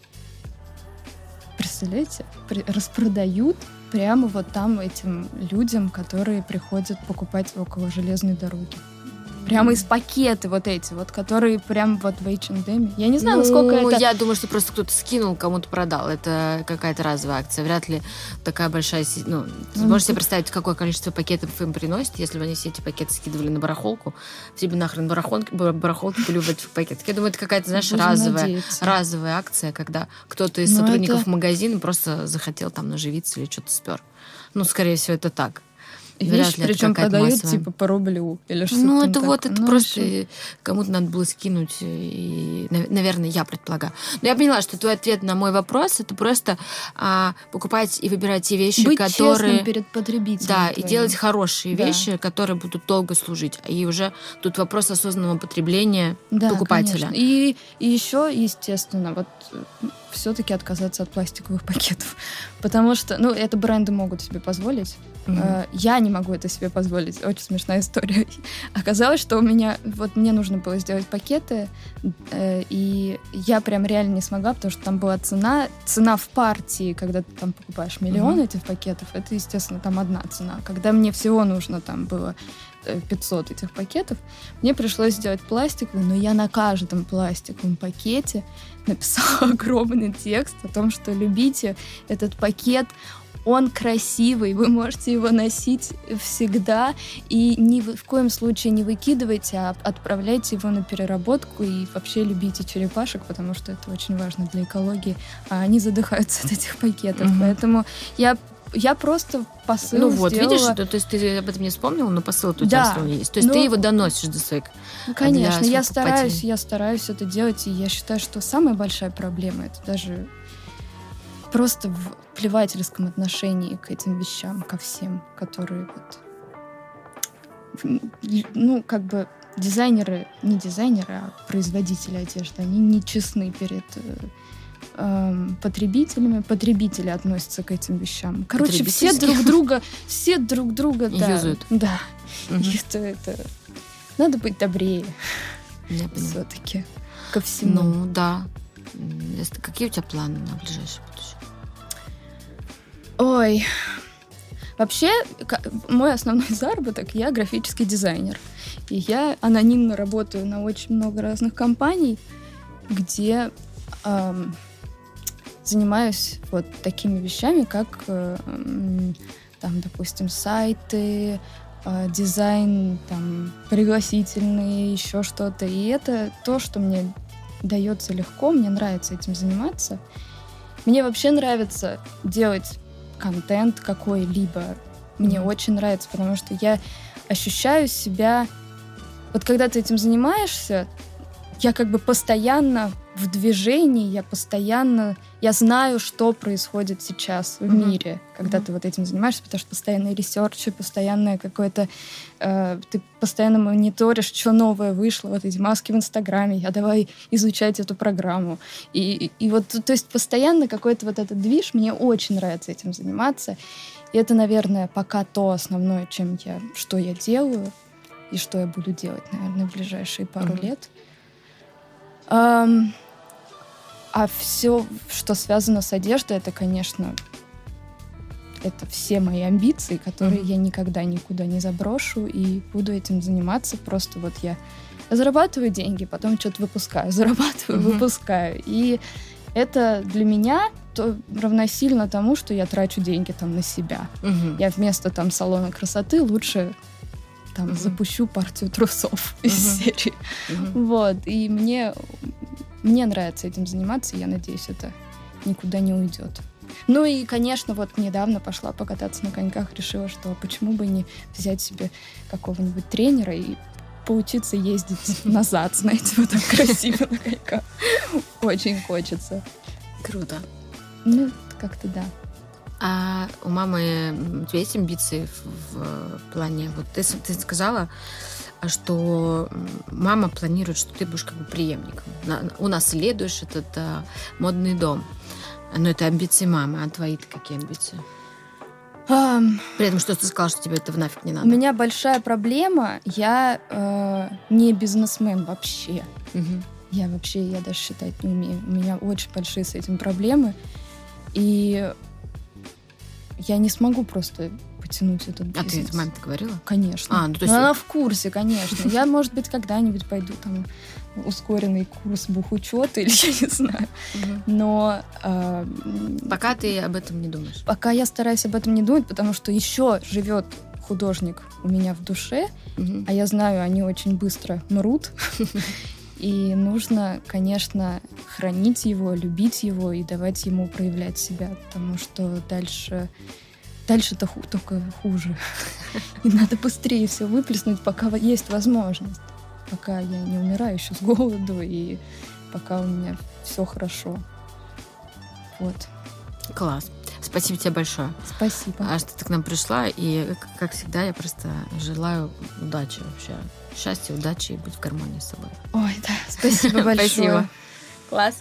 представляете, распродают прямо вот там этим людям, которые приходят покупать около железной дороги. Прямо из пакеты вот эти, вот, которые прям вот в H&M. Я не знаю, ну, насколько это... я думаю, что просто кто-то скинул, кому-то продал. Это какая-то разовая акция. Вряд ли такая большая... Ну, ну можете себе представить, какое количество пакетов им приносит, если бы они все эти пакеты скидывали на барахолку. Бы нахрен барахолки, барахолки были в пакетах. Я думаю, это какая-то, знаешь, разовая, разовая акция, когда кто-то из Но ну, сотрудников это... магазина просто захотел там наживиться или что-то спер. Ну, скорее всего, это так. Вещь, причем продают массовая. типа по рублю или что-то. Ну, это вот, это ну, просто вообще... кому-то надо было скинуть. И, наверное, я предполагаю. Но я поняла, что твой ответ на мой вопрос это просто а, покупать и выбирать те вещи, Быть которые. перед потребителем. Да, твоим. и делать хорошие да. вещи, которые будут долго служить. И уже тут вопрос осознанного потребления да, покупателя. Конечно. И, и еще, естественно, вот все-таки отказаться от пластиковых пакетов. Потому что, ну, это бренды могут себе позволить. Mm-hmm. Я не могу это себе позволить. Очень смешная история. Оказалось, что у меня... Вот мне нужно было сделать пакеты, э, и я прям реально не смогла, потому что там была цена, цена в партии, когда ты там покупаешь миллион mm-hmm. этих пакетов, это, естественно, там одна цена. Когда мне всего нужно там было 500 э, этих пакетов, мне пришлось сделать пластиковый, но я на каждом пластиковом пакете написала огромный текст о том, что любите этот пакет, он красивый, вы можете его носить всегда, и ни в, коем случае не выкидывайте, а отправляйте его на переработку и вообще любите черепашек, потому что это очень важно для экологии, а они задыхаются от этих пакетов. Mm-hmm. Поэтому я я просто посыл Ну вот, сделала... видишь, то, то есть ты об этом не вспомнила, но посыл у тебя все равно есть. То есть но... ты его доносишь до своих ну, Конечно, я стараюсь, я стараюсь это делать, и я считаю, что самая большая проблема это даже просто в плевательском отношении к этим вещам, ко всем, которые вот ну, как бы дизайнеры, не дизайнеры, а производители одежды, они не честны перед Эм, потребителями. Потребители относятся к этим вещам. Короче, все друг друга, все друг друга, да. Юзают. Да. Угу. это, это... Надо быть добрее. Все-таки ко всему. Ну, да. Какие у тебя планы на ближайшее будущее? Ой, Вообще, мой основной заработок, я графический дизайнер. И я анонимно работаю на очень много разных компаний, где эм, занимаюсь вот такими вещами, как э, там, допустим, сайты, э, дизайн, там, пригласительные, еще что-то. И это то, что мне дается легко, мне нравится этим заниматься. Мне вообще нравится делать контент какой-либо. Мне mm-hmm. очень нравится, потому что я ощущаю себя... Вот когда ты этим занимаешься, я как бы постоянно в движении, я постоянно, я знаю, что происходит сейчас в mm-hmm. мире, когда mm-hmm. ты вот этим занимаешься, потому что постоянные ресерчи, постоянное какое-то, э, ты постоянно мониторишь, что новое вышло, вот эти маски в Инстаграме, я давай изучать эту программу. И, и, и вот, то есть постоянно какой-то вот этот движ, мне очень нравится этим заниматься. И это, наверное, пока то основное, чем я, что я делаю, и что я буду делать, наверное, в ближайшие пару mm-hmm. лет. Um, а все, что связано с одеждой, это, конечно, это все мои амбиции, которые mm-hmm. я никогда никуда не заброшу и буду этим заниматься. Просто вот я зарабатываю деньги, потом что-то выпускаю, зарабатываю, mm-hmm. выпускаю. И это для меня то равносильно тому, что я трачу деньги там на себя. Mm-hmm. Я вместо там салона красоты лучше там mm-hmm. запущу партию трусов mm-hmm. из серии. Mm-hmm. Вот. И мне мне нравится этим заниматься, и я надеюсь, это никуда не уйдет. Ну и, конечно, вот недавно пошла покататься на коньках, решила, что почему бы не взять себе какого-нибудь тренера и поучиться ездить назад, знаете, вот так красиво на коньках. Очень хочется. Круто. Ну, как-то да. А у мамы у тебя есть амбиции в, в плане... Вот ты, ты сказала, что мама планирует, что ты будешь как бы преемником. Унаследуешь этот а, модный дом. Но это амбиции мамы, а твои-то какие амбиции? Um, При этом, что ты сказала, что тебе это нафиг не надо. У меня большая проблема. Я э, не бизнесмен вообще. Угу. Я вообще, я даже считать не умею. У меня очень большие с этим проблемы. И я не смогу просто потянуть этот бизнес. А ты это маме говорила? Конечно. А, ну, то есть... Она в курсе, конечно. Я, может быть, когда-нибудь пойду там ускоренный курс бухучета или я не знаю. Но... Э, пока ты об этом не думаешь? Пока я стараюсь об этом не думать, потому что еще живет художник у меня в душе, угу. а я знаю, они очень быстро мрут. И нужно, конечно, хранить его, любить его и давать ему проявлять себя, потому что дальше дальше-то ху- только хуже. И надо быстрее все выплеснуть, пока есть возможность. Пока я не умираю еще с голоду, и пока у меня все хорошо. Вот. Класс. Спасибо тебе большое. Спасибо. А что ты к нам пришла. И, как всегда, я просто желаю удачи вообще. Счастья, удачи и быть в гармонии с собой. Ой, да. Спасибо большое. Спасибо. Класс.